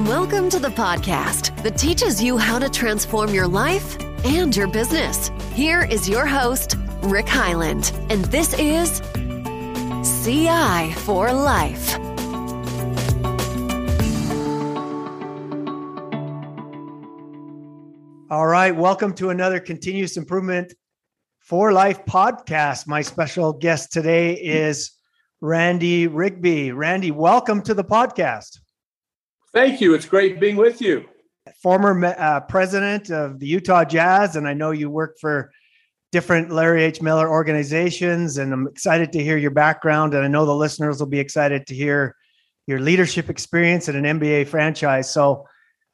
Welcome to the podcast that teaches you how to transform your life and your business. Here is your host, Rick Highland, and this is CI for Life. All right, welcome to another continuous improvement for life podcast. My special guest today is Randy Rigby. Randy, welcome to the podcast. Thank you. It's great being with you. Former uh, president of the Utah Jazz, and I know you work for different Larry H. Miller organizations, and I'm excited to hear your background. And I know the listeners will be excited to hear your leadership experience at an NBA franchise. So,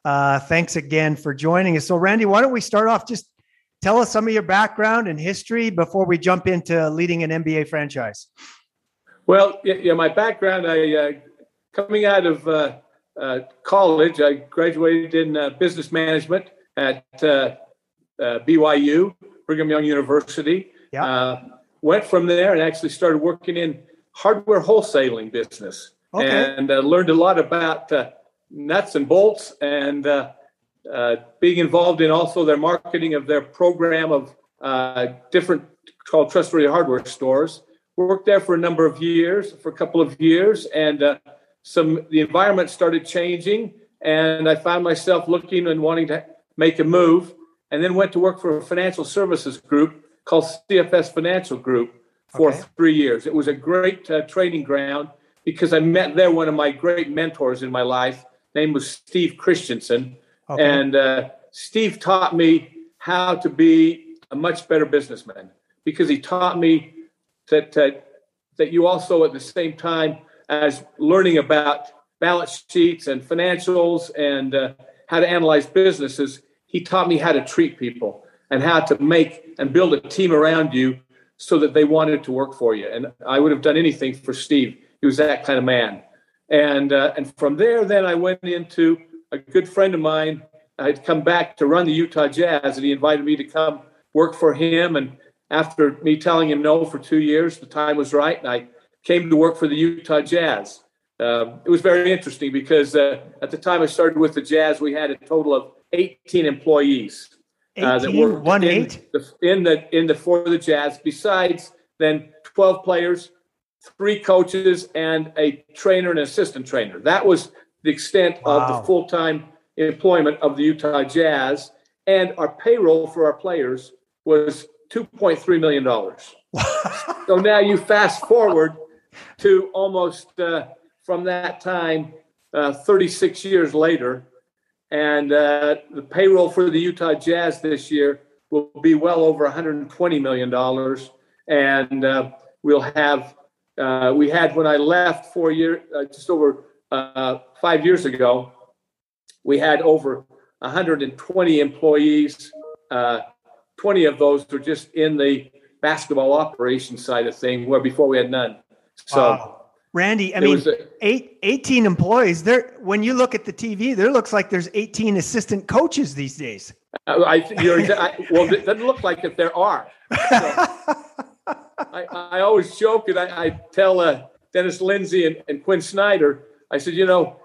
uh, thanks again for joining us. So, Randy, why don't we start off? Just tell us some of your background and history before we jump into leading an NBA franchise. Well, yeah, my background, I uh, coming out of uh, uh, college, I graduated in uh, business management at uh, uh, BYU, Brigham Young University. Yeah. went from there and actually started working in hardware wholesaling business, okay. and learned a lot about nuts and bolts and uh, being involved in also their marketing of their program of uh, different called trustworthy hardware stores worked there for a number of years, for a couple of years, and uh, some the environment started changing, and I found myself looking and wanting to make a move, and then went to work for a financial services group called CFS Financial Group for okay. three years. It was a great uh, training ground because I met there one of my great mentors in my life. Name was Steve Christensen, okay. and uh, Steve taught me how to be a much better businessman because he taught me that uh, that you also at the same time as learning about balance sheets and financials and uh, how to analyze businesses, he taught me how to treat people and how to make and build a team around you so that they wanted to work for you. And I would have done anything for Steve. He was that kind of man. And uh, and from there, then I went into a good friend of mine. I'd come back to run the Utah Jazz, and he invited me to come work for him and after me telling him no for two years, the time was right, and I came to work for the Utah Jazz. Um, it was very interesting because uh, at the time I started with the Jazz, we had a total of 18 employees uh, that were one in eight the, in the in the for the Jazz. Besides, then 12 players, three coaches, and a trainer and assistant trainer. That was the extent wow. of the full time employment of the Utah Jazz, and our payroll for our players was $2.3 million. so now you fast forward to almost uh, from that time, uh, 36 years later, and uh, the payroll for the Utah Jazz this year will be well over 120 million dollars, and uh, we'll have uh, we had when I left four years, uh, just over five years ago, we had over 120 employees. 20 of those were just in the basketball operations side of thing, where before we had none. So, wow. Randy, I mean, a, eight, 18 employees. There, when you look at the TV, there looks like there's 18 assistant coaches these days. Uh, I, you're, I, well, it doesn't look like that there are. So, I, I, always joke and I, I tell uh, Dennis Lindsey and, and Quin Snyder, I said, you know,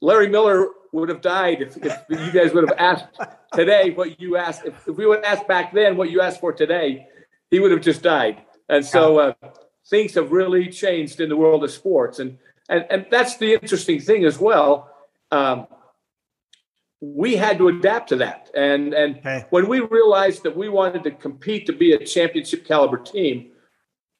Larry Miller would have died if, if you guys would have asked today what you asked. If, if we would have asked back then what you asked for today, he would have just died. And so uh, things have really changed in the world of sports, and and and that's the interesting thing as well. Um, we had to adapt to that, and and okay. when we realized that we wanted to compete to be a championship caliber team,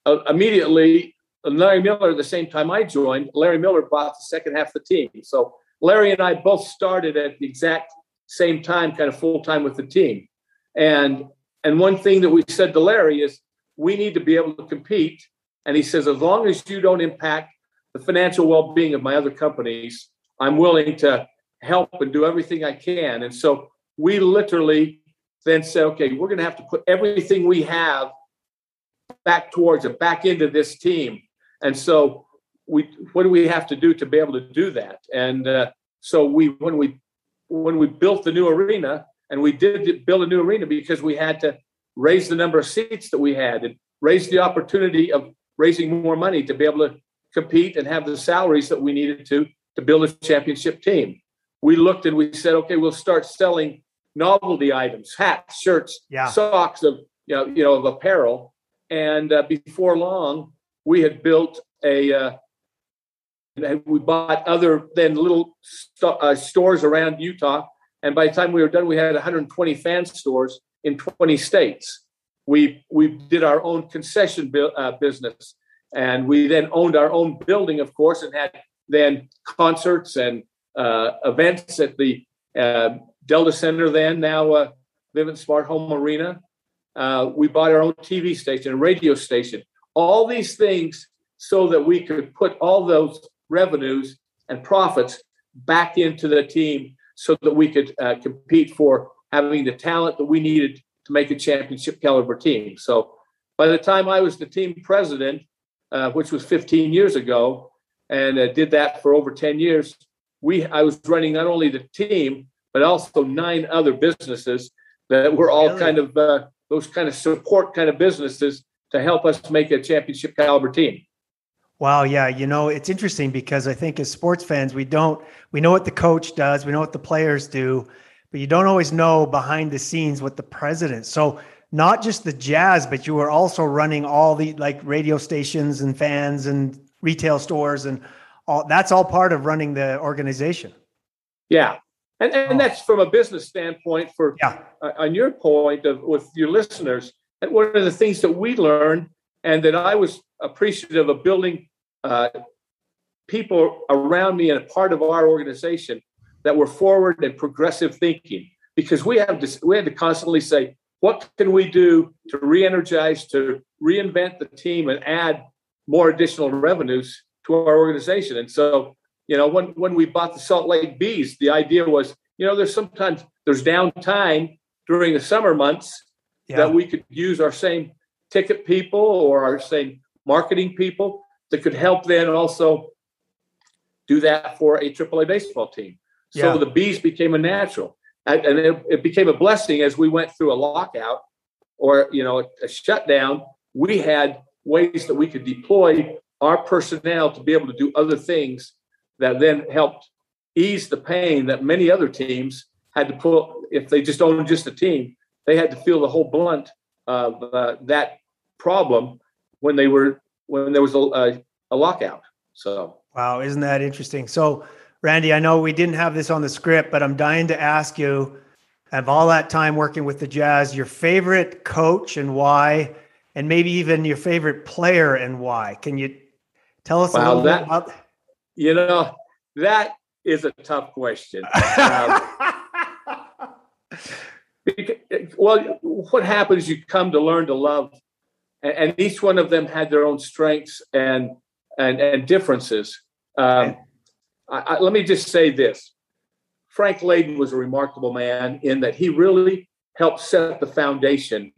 uh, immediately Larry Miller, at the same time I joined, Larry Miller bought the second half of the team. So Larry and I both started at the exact same time, kind of full time with the team. And and one thing that we said to Larry is we need to be able to compete. And he says, as long as you don't impact the financial well-being of my other companies, I'm willing to help and do everything I can. And so we literally then said, okay, we're going to have to put everything we have back towards it, back into this team. And so we what do we have to do to be able to do that? And uh, so we when we when we built the new arena, and we did build a new arena because we had to raise the number of seats that we had and raise the opportunity of raising more money to be able to compete and have the salaries that we needed to to build a championship team. We looked and we said, okay, we'll start selling novelty items, hats, shirts, yeah. socks of you know, you know of apparel. And uh, before long, we had built a uh, and we bought other than little st- uh, stores around Utah. And by the time we were done, we had 120 fan stores in 20 states. We we did our own concession bu- uh, business, and we then owned our own building, of course, and had then concerts and uh, events at the uh, Delta Center. Then now uh, Vivint Smart Home Arena. Uh, we bought our own TV station, radio station, all these things so that we could put all those revenues and profits back into the team so that we could uh, compete for having the talent that we needed to make a championship caliber team. So by the time I was the team president, uh, which was 15 years ago, and uh, did that for over 10 years, we I was running not only the team but also nine other businesses that were all really? kind of uh, those kind of support kind of businesses to help us make a championship caliber team. Wow, yeah, you know, it's interesting because I think as sports fans, we don't we know what the coach does, we know what the players do, but you don't always know behind the scenes what the president. So not just the jazz, but you were also running all the like radio stations and fans and retail stores and all that's all part of running the organization. Yeah. And, and oh. that's from a business standpoint for yeah. Uh, on your point of with your listeners. And one of the things that we learned and that I was appreciative of building uh, people around me and a part of our organization that were forward and progressive thinking because we have to we had to constantly say what can we do to re-energize to reinvent the team and add more additional revenues to our organization and so you know when when we bought the salt lake bees the idea was you know there's sometimes there's downtime during the summer months yeah. that we could use our same ticket people or our same marketing people that could help then also do that for a AAA baseball team. So yeah. the bees became a natural, and it, it, became a blessing as we went through a lockout or you know a, a shutdown. We had ways that we could deploy our personnel to be able to do other things that then helped ease the pain that many other teams had to pull. if they just owned just a team they had to feel the whole blunt of uh, that problem when they were when there was a, a, a lockout. So wow, isn't that interesting? So Randy, I know we didn't have this on the script, but I'm dying to ask you of all that time working with the Jazz, your favorite coach and why, and maybe even your favorite player and why. Can you tell us wow, a little that, bit about? You know, that is a tough question. um, well, what happens? You come to learn to love and, and each one of them had their own strengths and and, and differences. Um, I, I, let me just say this: Frank Layden was a remarkable man in that he really helped set the foundation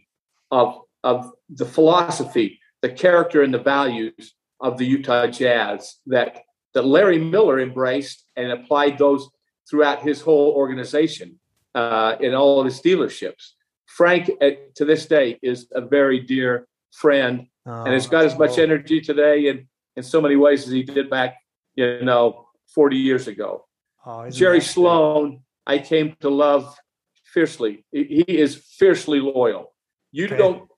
of of the philosophy, the character, and the values of the Utah Jazz that that Larry Miller embraced and applied those throughout his whole organization uh, in all of his dealerships. Frank, to this day, is a very dear friend oh, and has got as much cool. energy today in, in so many ways as he did back, you know, 40 years ago. Oh, Jerry Sloan, I came to love fiercely. He is fiercely loyal. You okay. don't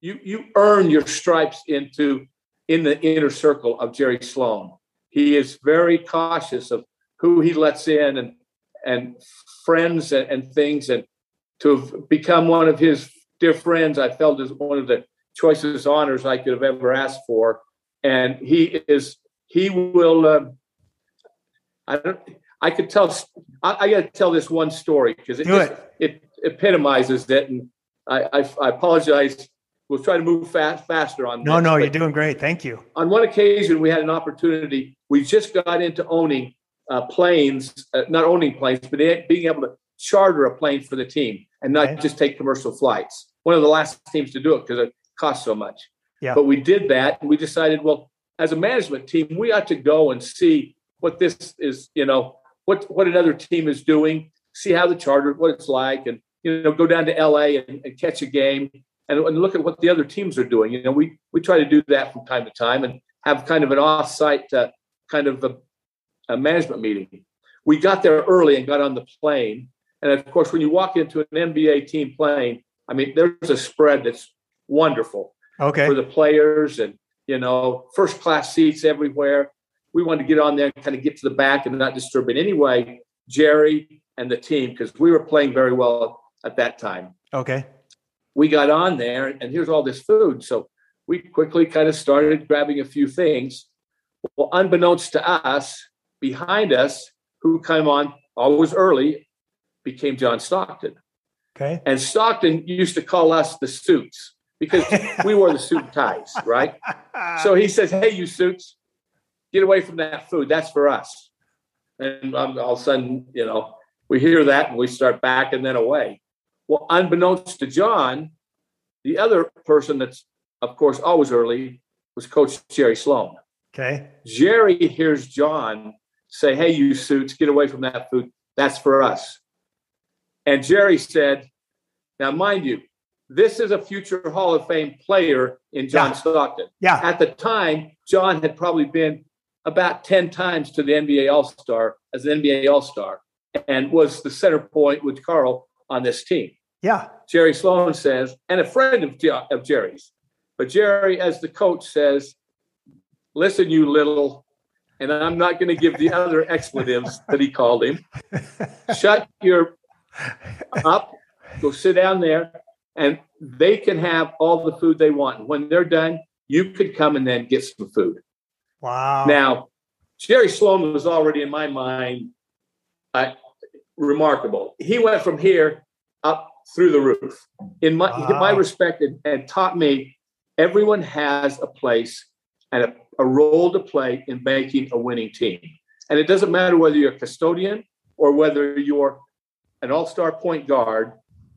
you you earn your stripes into in the inner circle of Jerry Sloan. He is very cautious of who he lets in and and friends and, and things and to have become one of his dear friends, I felt is one of the choicest honors I could have ever asked for. And he is, he will, um, I don't, I could tell, I, I got to tell this one story because it, just, it. it epitomizes it. And I, I, I apologize. We'll try to move fast, faster on No, this, no, you're doing great. Thank you. On one occasion, we had an opportunity. We just got into owning uh, planes, uh, not owning planes, but being able to charter a plane for the team and not okay. just take commercial flights. One of the last teams to do it because it cost so much. Yeah. But we did that and we decided, well, as a management team, we ought to go and see what this is, you know, what what another team is doing, see how the charter, what it's like, and you know, go down to LA and, and catch a game and, and, look at what the other teams are doing. You know, we we try to do that from time to time and have kind of an off-site uh, kind of a a management meeting. We got there early and got on the plane. And of course, when you walk into an NBA team plane, I mean, there's a spread that's wonderful Okay. for the players and, you know, first class seats everywhere. We wanted to get on there and kind of get to the back and not disturb it. Anyway, Jerry and the team, because we were playing very well at that time, Okay. we got on there and here's all this food. So we quickly kind of started grabbing a few things. Well, unbeknownst to us, behind us, who came on always early, became John Stockton. Okay. And Stockton used to call us the suits because we wore the suit ties, right? So he says, Hey, you suits, get away from that food. That's for us. And um, all of a sudden, you know, we hear that and we start backing then away. Well, unbeknownst to John, the other person that's, of course, always early was Coach Jerry Sloan. okay. Jerry hears John say, Hey, you suits, get away from that food. That's for us. And Jerry said, Now, mind you, this is a future Hall of Fame player in John Yeah. Stockton. Yeah. At the time, John had probably been about 10 times to the NBA All Star as an NBA All Star and was the center point with Carl on this team. Yeah. Jerry Sloan says, and a friend of, of Jerry's. But Jerry, as the coach, says, Listen, you little, and I'm not going to give the other expletives that he called him. Shut your up, go sit down there, and they can have all the food they want. When they're done, you could come and then get some food. Wow. Now, Jerry Sloan was already in my mind uh, remarkable. He went from here up through the roof. In my, in my respect, and, and taught me everyone has a place and a, a role to play in making a winning team. And it doesn't matter whether you're a custodian or whether you're an all star point guard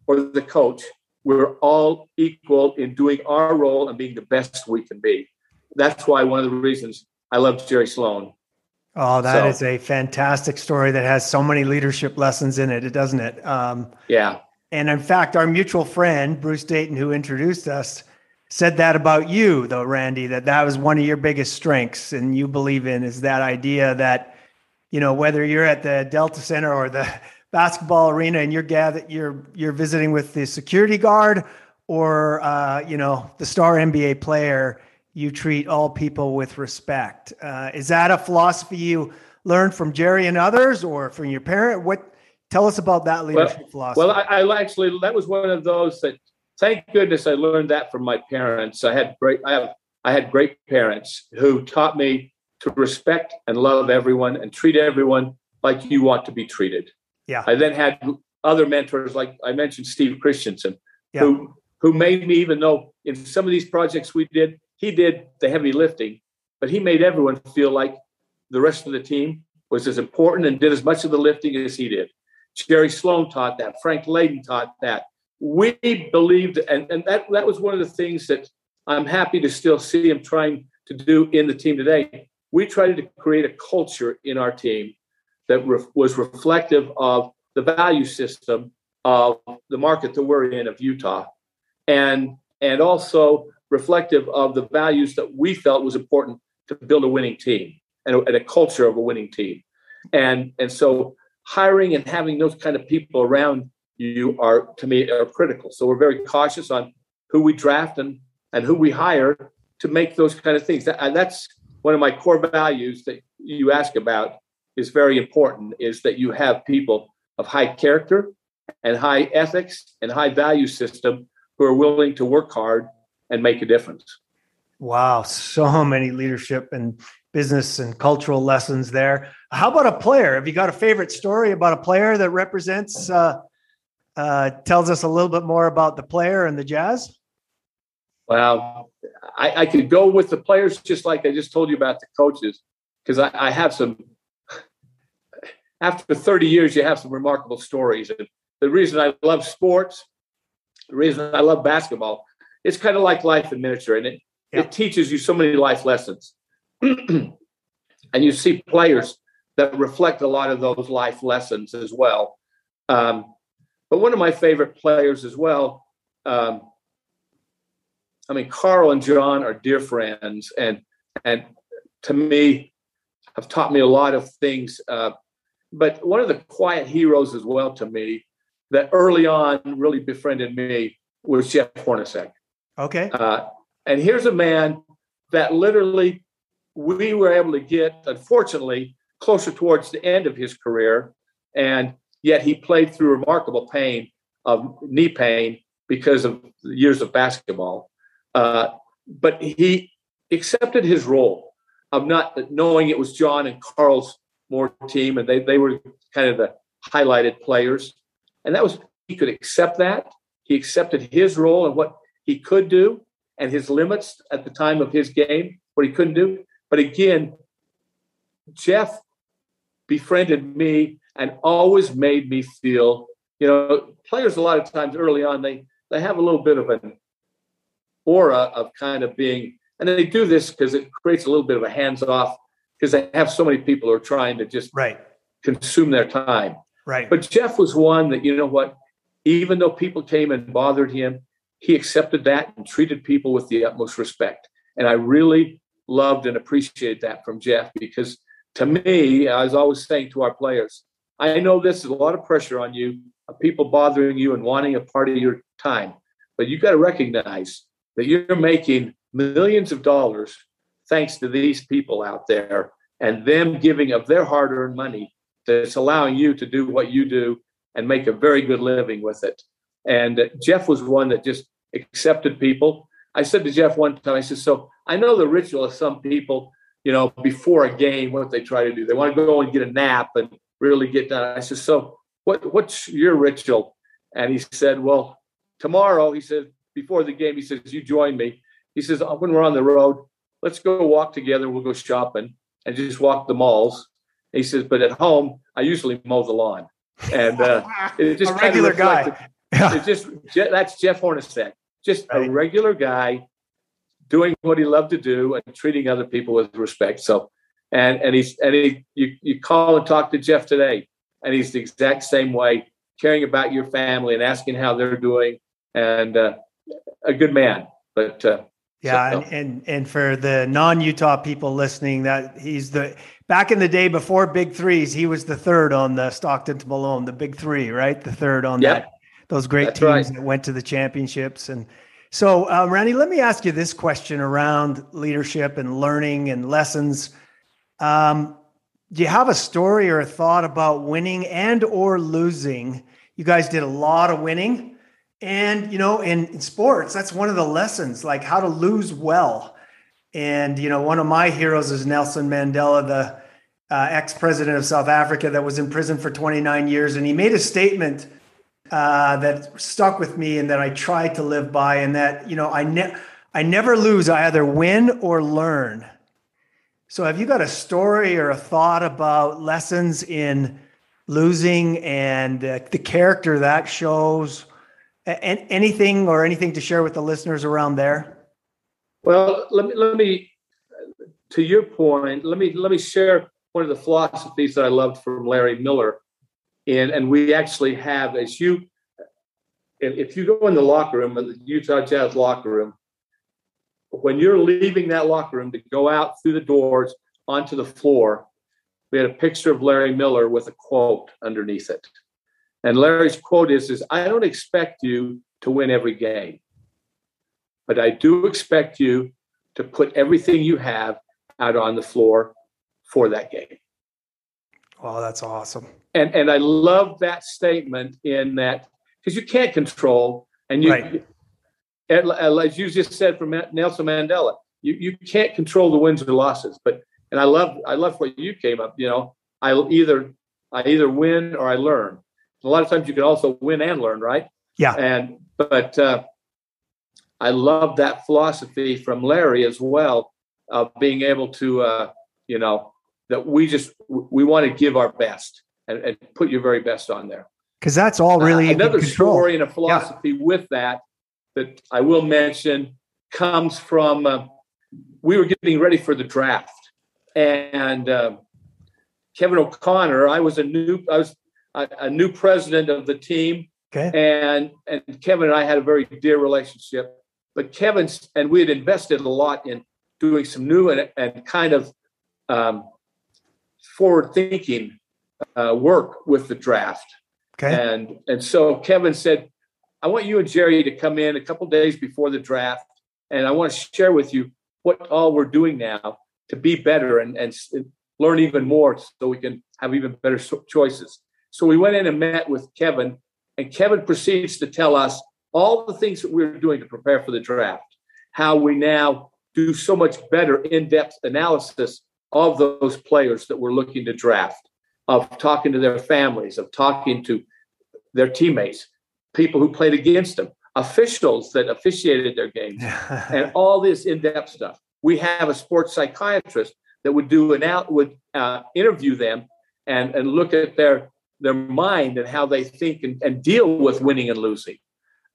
or the coach. We're all equal in doing our role and being the best we can be. That's why one of the reasons I love Jerry Sloan. oh, that is so- a fantastic story that has so many leadership lessons in it, doesn't it? Um, Yeah. and in fact, our mutual friend, Bruce Dayton, who introduced us, said that about you, though, Randy, that that was one of your biggest strengths and you believe in is that idea that, you know, whether you're at the Delta Center or the basketball arena and you're gathered, you're, you're visiting with the security guard or, uh, you know, the star NBA player, you treat all people with respect. Uh, is that a philosophy you learned from Jerry and others or from your parent? What, tell us about that leadership philosophy. Well, I, I actually that was one of those that thank goodness I learned that from my parents. I had great I have I had great parents who taught me to respect and love everyone and treat everyone like you want to be treated. Yeah. I then had other mentors like I mentioned Steve Christensen Yeah. who who made me even though in some of these projects we did he did the heavy lifting but he made everyone feel like the rest of the team was as important and did as much of the lifting as he did. Jerry Sloan taught that. Frank Layden taught that. We believed, and, and that, that was one of the things that I'm happy to still see him trying to do in the team today. We tried to create a culture in our team that re- was reflective of the value system of the market that we're in of Utah, and and also reflective of the values that we felt was important to build a winning team and a, and a culture of a winning team. And and so hiring and having those kind of people around you are to me are critical. So we're very cautious on who we draft and and who we hire to make those kind of things. And that's one of my core values that you ask about is very important is that you have people of high character and high ethics and high value system who are willing to work hard and make a difference. Wow, so many leadership and business and cultural lessons there. How about a player? Have you got a favorite story about a player that represents, uh, uh, tells us a little bit more about the player and the Jazz? Well, I, I could go with the players just like I just told you about the coaches, because I, I have some. After 30 years, you have some remarkable stories. And the reason I love sports, the reason I love basketball, it's kind of like life in miniature, and it, Yeah. it teaches you so many life lessons. and you see players that reflect a lot of those life lessons as well. Um, but one of my favorite players as well. Um, I mean, Carl and John are dear friends, and and to me, have taught me a lot of things. Uh, but one of the quiet heroes as well to me that early on really befriended me was Jeff Hornacek. Okay. Uh, and here's a man that literally we were able to get, unfortunately, closer towards the end of his career. And yet he played through remarkable pain of knee pain because of years of basketball. Uh, but he accepted his role of not knowing it was John and Carl's more team, and they, they were kind of the highlighted players. And that was, he could accept that. He accepted his role and what he could do and his limits at the time of his game, what he couldn't do. But again, Jeff befriended me and always made me feel, you know, players a lot of times early on, they, they have a little bit of an aura of kind of being, and they do this because it creates a little bit of a hands off because they have so many people who are trying to just right consume their time. Right. But Jeff was one that, you know what, even though people came and bothered him, he accepted that and treated people with the utmost respect. And I really loved and appreciated that from Jeff because to me, I was always saying to our players, I know this is a lot of pressure on you, people bothering you and wanting a part of your time, but you got to recognize that you're making millions of dollars thanks to these people out there and them giving of their hard earned money that's allowing you to do what you do and make a very good living with it. And Jeff was one that just accepted people. I said to Jeff one time, I said, So I know the ritual of some people, you know, before a game, what they try to do. They want to go and get a nap and really get done. I said, So what, what's your ritual? And he said, Well, tomorrow, he said, before the game, he says, You join me. He says, When we're on the road, let's go walk together. We'll go shopping and just walk the malls. He says, But at home, I usually mow the lawn. And uh, it just a regular guy. Yeah. It's just that's Jeff Hornacek, just right. a regular guy doing what he loved to do and treating other people with respect. So, and and he's and he you you call and talk to Jeff today, and he's the exact same way, caring about your family and asking how they're doing, and uh, a good man. But uh, yeah, so, and, and and for the non-Utah people listening, that he's the back in the day before Big Threes, he was the third on the Stockton to Malone, the Big Three, right? The third on yep. that those great That's teams right. that went to the championships. And so, um, Randy, let me ask you this question around leadership and learning and lessons. Um, do you have a story or a thought about winning and or losing? You guys did a lot of winning, and you know, in, in sports, that's one of the lessons, like how to lose well. And you know, one of my heroes is Nelson Mandela, the uh, ex-president of South Africa that was in prison for 29 years, and he made a statement uh, that stuck with me and that I try to live by, and that you know I ne- I never lose. I either win or learn. So, have you got a story or a thought about lessons in losing and uh, the character that shows? And anything or anything to share with the listeners around there? Well, let me let me to your point. Let me let me share one of the philosophies that I loved from Larry Miller and and we actually have as you if you go in the locker room in the utah jazz locker room when you're leaving that locker room to go out through the doors onto the floor we had a picture of larry miller with a quote underneath it and larry's quote is is i don't expect you to win every game but i do expect you to put everything you have out on the floor for that game Oh, that's awesome. And and I love that statement in that because you can't control and you right. as you just said from Nelson Mandela, you, you can't control the wins or losses. But and I love I love what you came up. You know, I either I either win or I learn. A lot of times you can also win and learn, right? Yeah. And but uh, I love that philosophy from Larry as well of being able to uh, you know that we just we want to give our best and, and put your very best on there. Because that's all really uh, another story and a philosophy yeah. with that that i will mention comes from uh, we were getting ready for the draft. And uh, kevin o'connor i was a new i was a, a new president of the team. Okay. and and kevin and i had a very dear relationship. But kevin's and we had invested a lot in doing some new and, and kind of um, forward thinking uh, work with the draft. Okay. And and so Kevin said, I want you and Jerry to come in a couple days before the draft, and I want to share with you what all we're doing now to be better and, and learn even more so we can have even better choices. So we went in and met with Kevin, and Kevin proceeds to tell us all the things that we're doing to prepare for the draft, how we now do so much better in depth analysis of those players that we're looking to draft, of talking to their families, of talking to their teammates, people who played against them, officials that officiated their games, and all this in depth stuff. We have a sports psychiatrist that would do an out would uh, interview them and and look at their their mind and how they think and, and deal with winning and losing.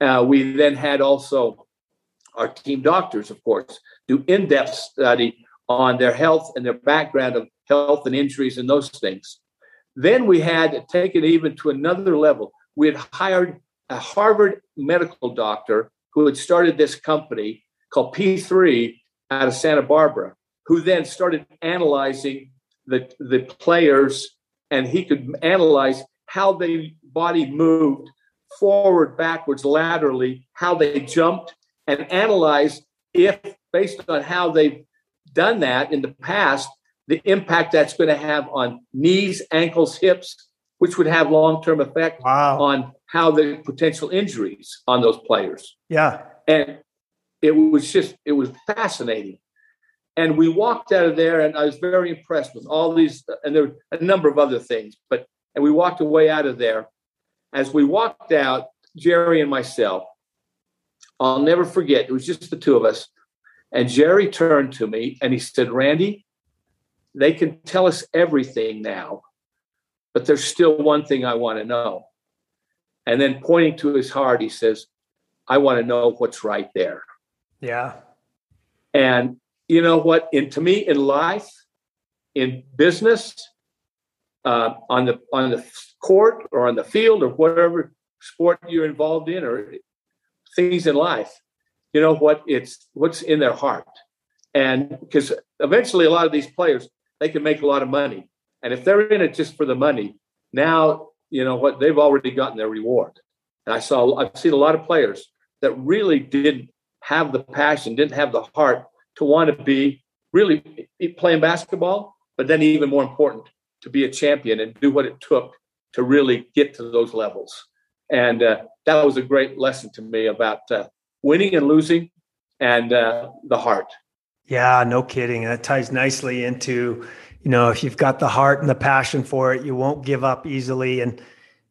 Uh, we then had also our team doctors, of course, do in-depth study on their health and their background of health and injuries and those things. Then we had taken it even to another level. We had hired a Harvard medical doctor who had started this company called P3 out of Santa Barbara, who then started analyzing the, the players and he could analyze how their body moved forward, backwards, laterally, how they jumped, and analyze if, based on how they've done that in the past, the impact that's going to have on knees, ankles, hips, which would have long-term effect wow. on how the potential injuries on those players. Yeah. And it was just, it was fascinating. And we walked out of there, and I was very impressed with all these, and there were a number of other things. But and we walked away out of there. As we walked out, Jerry and myself, I'll never forget. It was just the two of us, and Jerry turned to me and he said, "Randy, they can tell us everything now, but there's still one thing I want to know." And then pointing to his heart, he says, "I want to know what's right there." Yeah. And you know what? In to me, in life, in business, uh, on the on the court or on the field or whatever sport you're involved in or things in life, you know what? It's what's in their heart, and because eventually a lot of these players they can make a lot of money, and if they're in it just for the money, now you know what? They've already gotten their reward. And I saw I've seen a lot of players that really didn't have the passion, didn't have the heart to want to be really playing basketball, but then even more important, to be a champion and do what it took to really get to those levels. And uh, that was a great lesson to me about uh, winning and losing and uh, the heart. Yeah, no kidding. That ties nicely into, you know, if you've got the heart and the passion for it, you won't give up easily. And,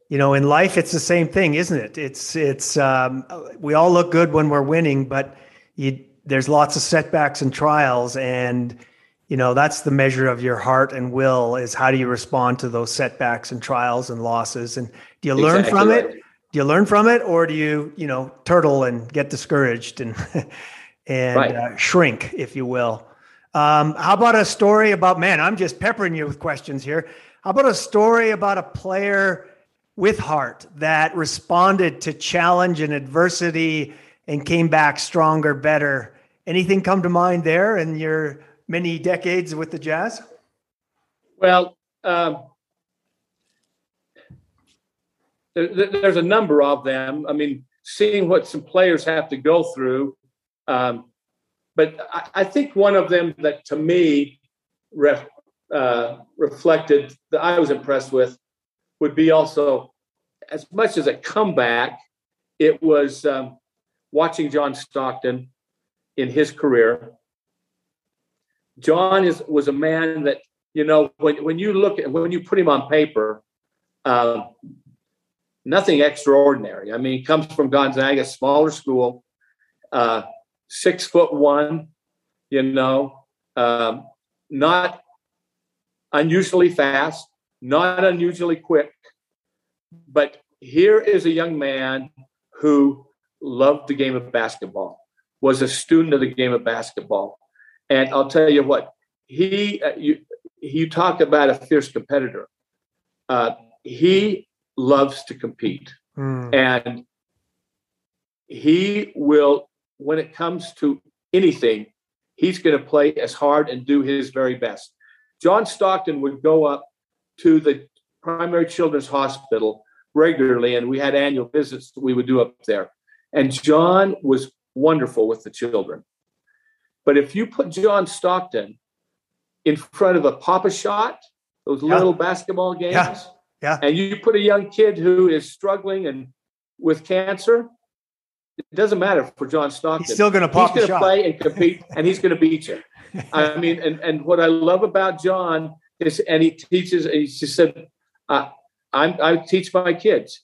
you know, in life, it's the same thing, isn't it? It's, it's, um, we all look good when we're winning, but you, there's lots of setbacks and trials and you know that's the measure of your heart and will is how do you respond to those setbacks and trials and losses and do you learn exactly from it do you learn from it or do you you know turtle and get discouraged and and right. uh, shrink if you will um, how about a story about man i'm just peppering you with questions here how about a story about a player with heart that responded to challenge and adversity and came back stronger better Anything come to mind there in your many decades with the Jazz? Well, um, there, there's a number of them. I mean, seeing what some players have to go through. Um, but I, I, think one of them that to me ref, uh, reflected that I was impressed with would be also, as much as a comeback, it was um, watching John Stockton in his career. John is was a man that you know when when you look at when you put him on paper, uh, nothing extraordinary. I mean, he comes from Gonzaga, smaller school, uh, six foot one, you know, um, not unusually fast, not unusually quick, but here is a young man who loved the game of basketball was a student of the game of basketball. And I'll tell you what, he, uh, you, you talk about a fierce competitor. Uh, he loves to compete. Mm. And he will, when it comes to anything, he's going to play as hard and do his very best. John Stockton would go up to the primary children's hospital regularly, and we had annual visits that we would do up there. And John was wonderful with the children. But if you put John Stockton in front of a Pop-A-Shot, those yeah. little basketball games, yeah. yeah. and you put a young kid who is struggling and with cancer, it doesn't matter for John Stockton. He's still going to pop. He's going to play and compete, and he's going to beat you. I mean, and and what I love about John is, and he teaches. He just said, uh, "I'm I teach my kids.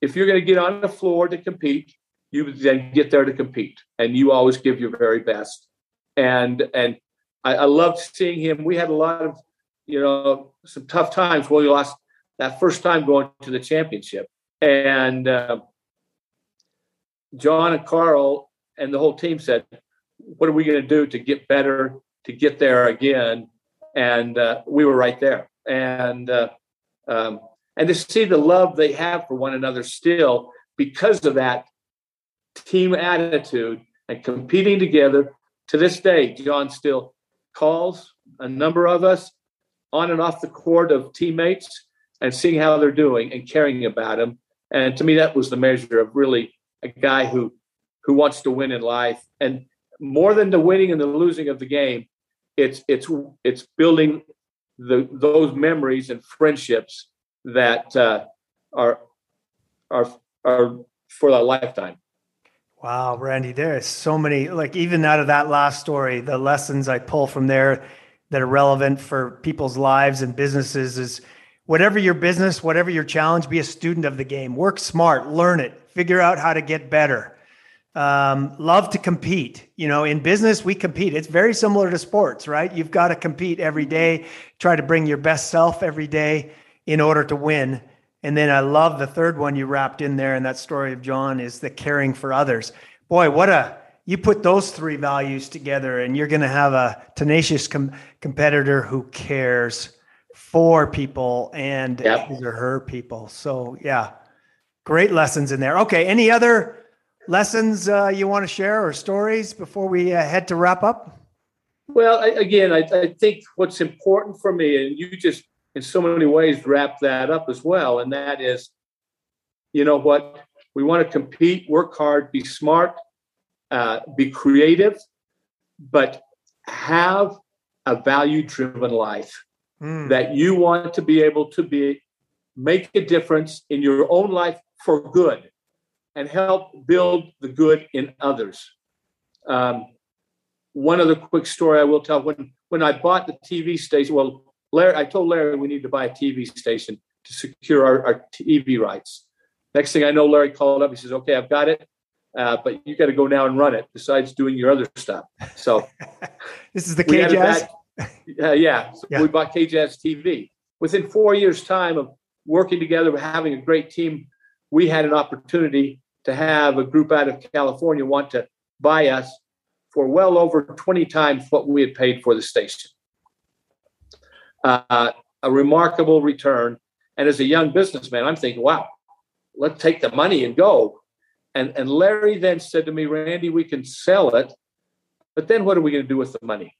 If you're going to get on the floor to compete, you then get there to compete, and you always give your very best." And and I, I loved seeing him. We had a lot of, you know, some tough times when we lost that first time going to the championship, and. Uh, John and Carl and the whole team said, "What are we going to do to get better, to get there again?" And uh, we were right there, and uh, um, and to see the love they have for one another still because of that team attitude and competing together. To this day, John still calls a number of us on and off the court of teammates and seeing how they're doing and caring about them. And to me, that was the measure of really a guy who who wants to win in life. And more than the winning and the losing of the game it's it's it's building the those memories and friendships that uh, are are are for a lifetime. Wow randy there's so many like even out of that last story the lessons i pull from there that are relevant for people's lives and businesses is whatever your business whatever your challenge be a student of the game work smart learn it figure out how to get better. Um, love to compete. You know, in business, we compete. It's very similar to sports, right? You've got to compete every day, try to bring your best self every day in order to win. And then I love the third one you wrapped in there in that story of John is the caring for others. Boy, what a you put those three values together and you're going to have a tenacious com- competitor who cares for people and yep. his or her people. So, yeah, Great lessons in there. Okay. Any other lessons uh, you want to share or stories before we uh, head to wrap up? Well, I, again, I, I, think what's important for me, and you just in so many ways wrap that up as well, and that is, you know what? We want to compete, work hard, be smart, uh, be creative, but have a value driven life mm. that you want to be able to be make a difference in your own life for good and help build the good in others. Um, one other quick story I will tell when when I bought the TV station. Well, Larry, I told Larry we need to buy a TV station to secure our, our TV rights. Next thing I know, Larry called up. He says, "Okay, I've got it, uh, but you got to go now and run it. Besides doing your other stuff." So this is the KJazz. Uh, yeah, so yeah, we bought KJazz TV. Within four years' time of working together, having a great team we had an opportunity to have a group out of California want to buy us for well over 20 times what we had paid for the station. Uh, a remarkable return. And as a young businessman, I'm thinking, wow, let's take the money and go. And, and Larry then said to me, Randy, we can sell it, but then what are we going to do with the money?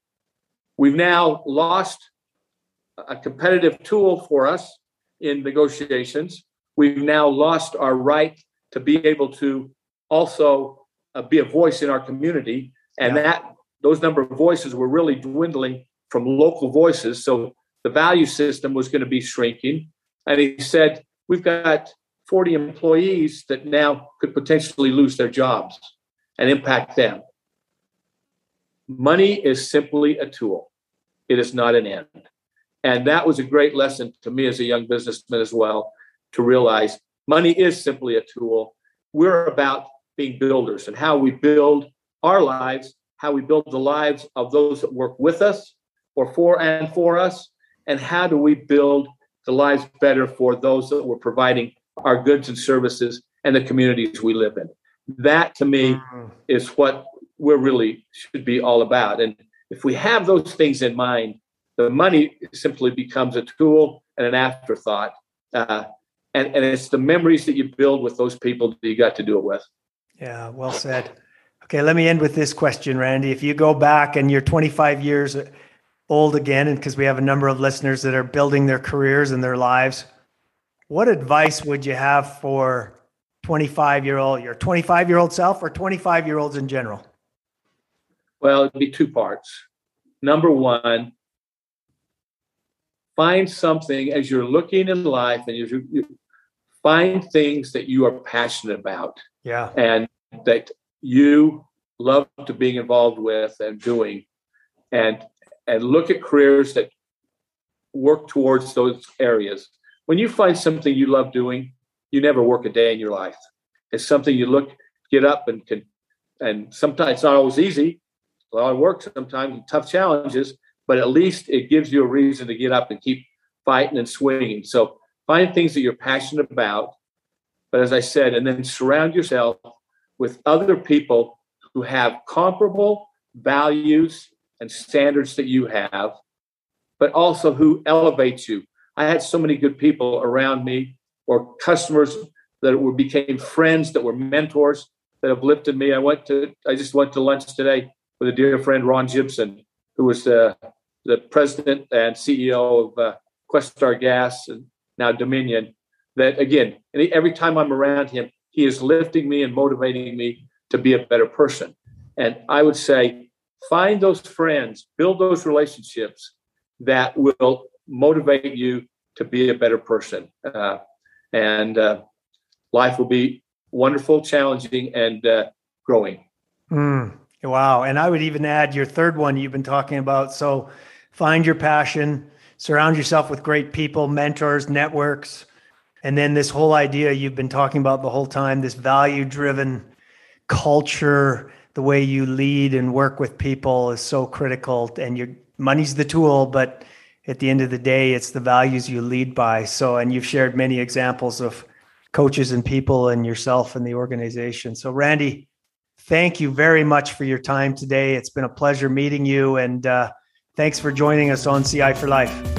We've now lost a competitive tool for us in negotiations. We've now lost our right to be able to also uh, be a voice in our community. And yeah. that those number of voices were really dwindling from local voices. So the value system was going to be shrinking. And he said we've got 40 employees that now could potentially lose their jobs and impact them. Money is simply a tool it is not an end and that was a great lesson to me as a young businessman as well to realize money is simply a tool. We're about being builders and how we build our lives, how we build the lives of those that work with us or for and for us, and how do we build the lives better for those that we're providing our goods and services and the communities we live in. That to me mm-hmm. is what we're really should be all about. And if we have those things in mind, the money simply becomes a tool and an afterthought. Uh, and, and it's the memories that you build with those people that you got to do it with. Yeah, well said. Okay, let me end with this question, Randy. If you go back and you're 25 years old again, and because we have a number of listeners that are building their careers and their lives, what advice would you have for 25 year old, your 25 year old self, or 25 year olds in general? Well, it'd be two parts. Number one, find something as you're looking in life and you, you find things that you are passionate about. Yeah. And that you love to being involved with and doing and and look at careers that work towards those areas. When you find something you love doing, you never work a day in your life. It's something you look, get up and can, and sometimes it's not always easy. A lot of work sometimes, tough challenges, but at least it gives you a reason to get up and keep fighting and swinging. So find things that you're passionate about. But as I said, and then surround yourself with other people who have comparable values and standards that you have, but also who elevate you. I had so many good people around me or customers that were became friends that were mentors that have lifted me. I went to I just went to lunch today with a dear friend Ron Jibson, who was the the president and CEO of uh, Questar Gas and now Dominion. That again, every time I'm around him, he is lifting me and motivating me to be a better person. And I would say, find those friends, build those relationships that will motivate you to be a better person. Uh, and uh, life will be wonderful, challenging, and uh, growing. Mm, wow. And I would even add your third one you've been talking about. So find your passion, surround yourself with great people, mentors, networks. And then this whole idea you've been talking about the whole time, this value driven culture, the way you lead and work with people is so critical. And your money's the tool, but at the end of the day, it's the values you lead by. So, and you've shared many examples of coaches and people and yourself and the organization. So, Randy, thank you very much for your time today. It's been a pleasure meeting you, and uh, thanks for joining us on CI for Life.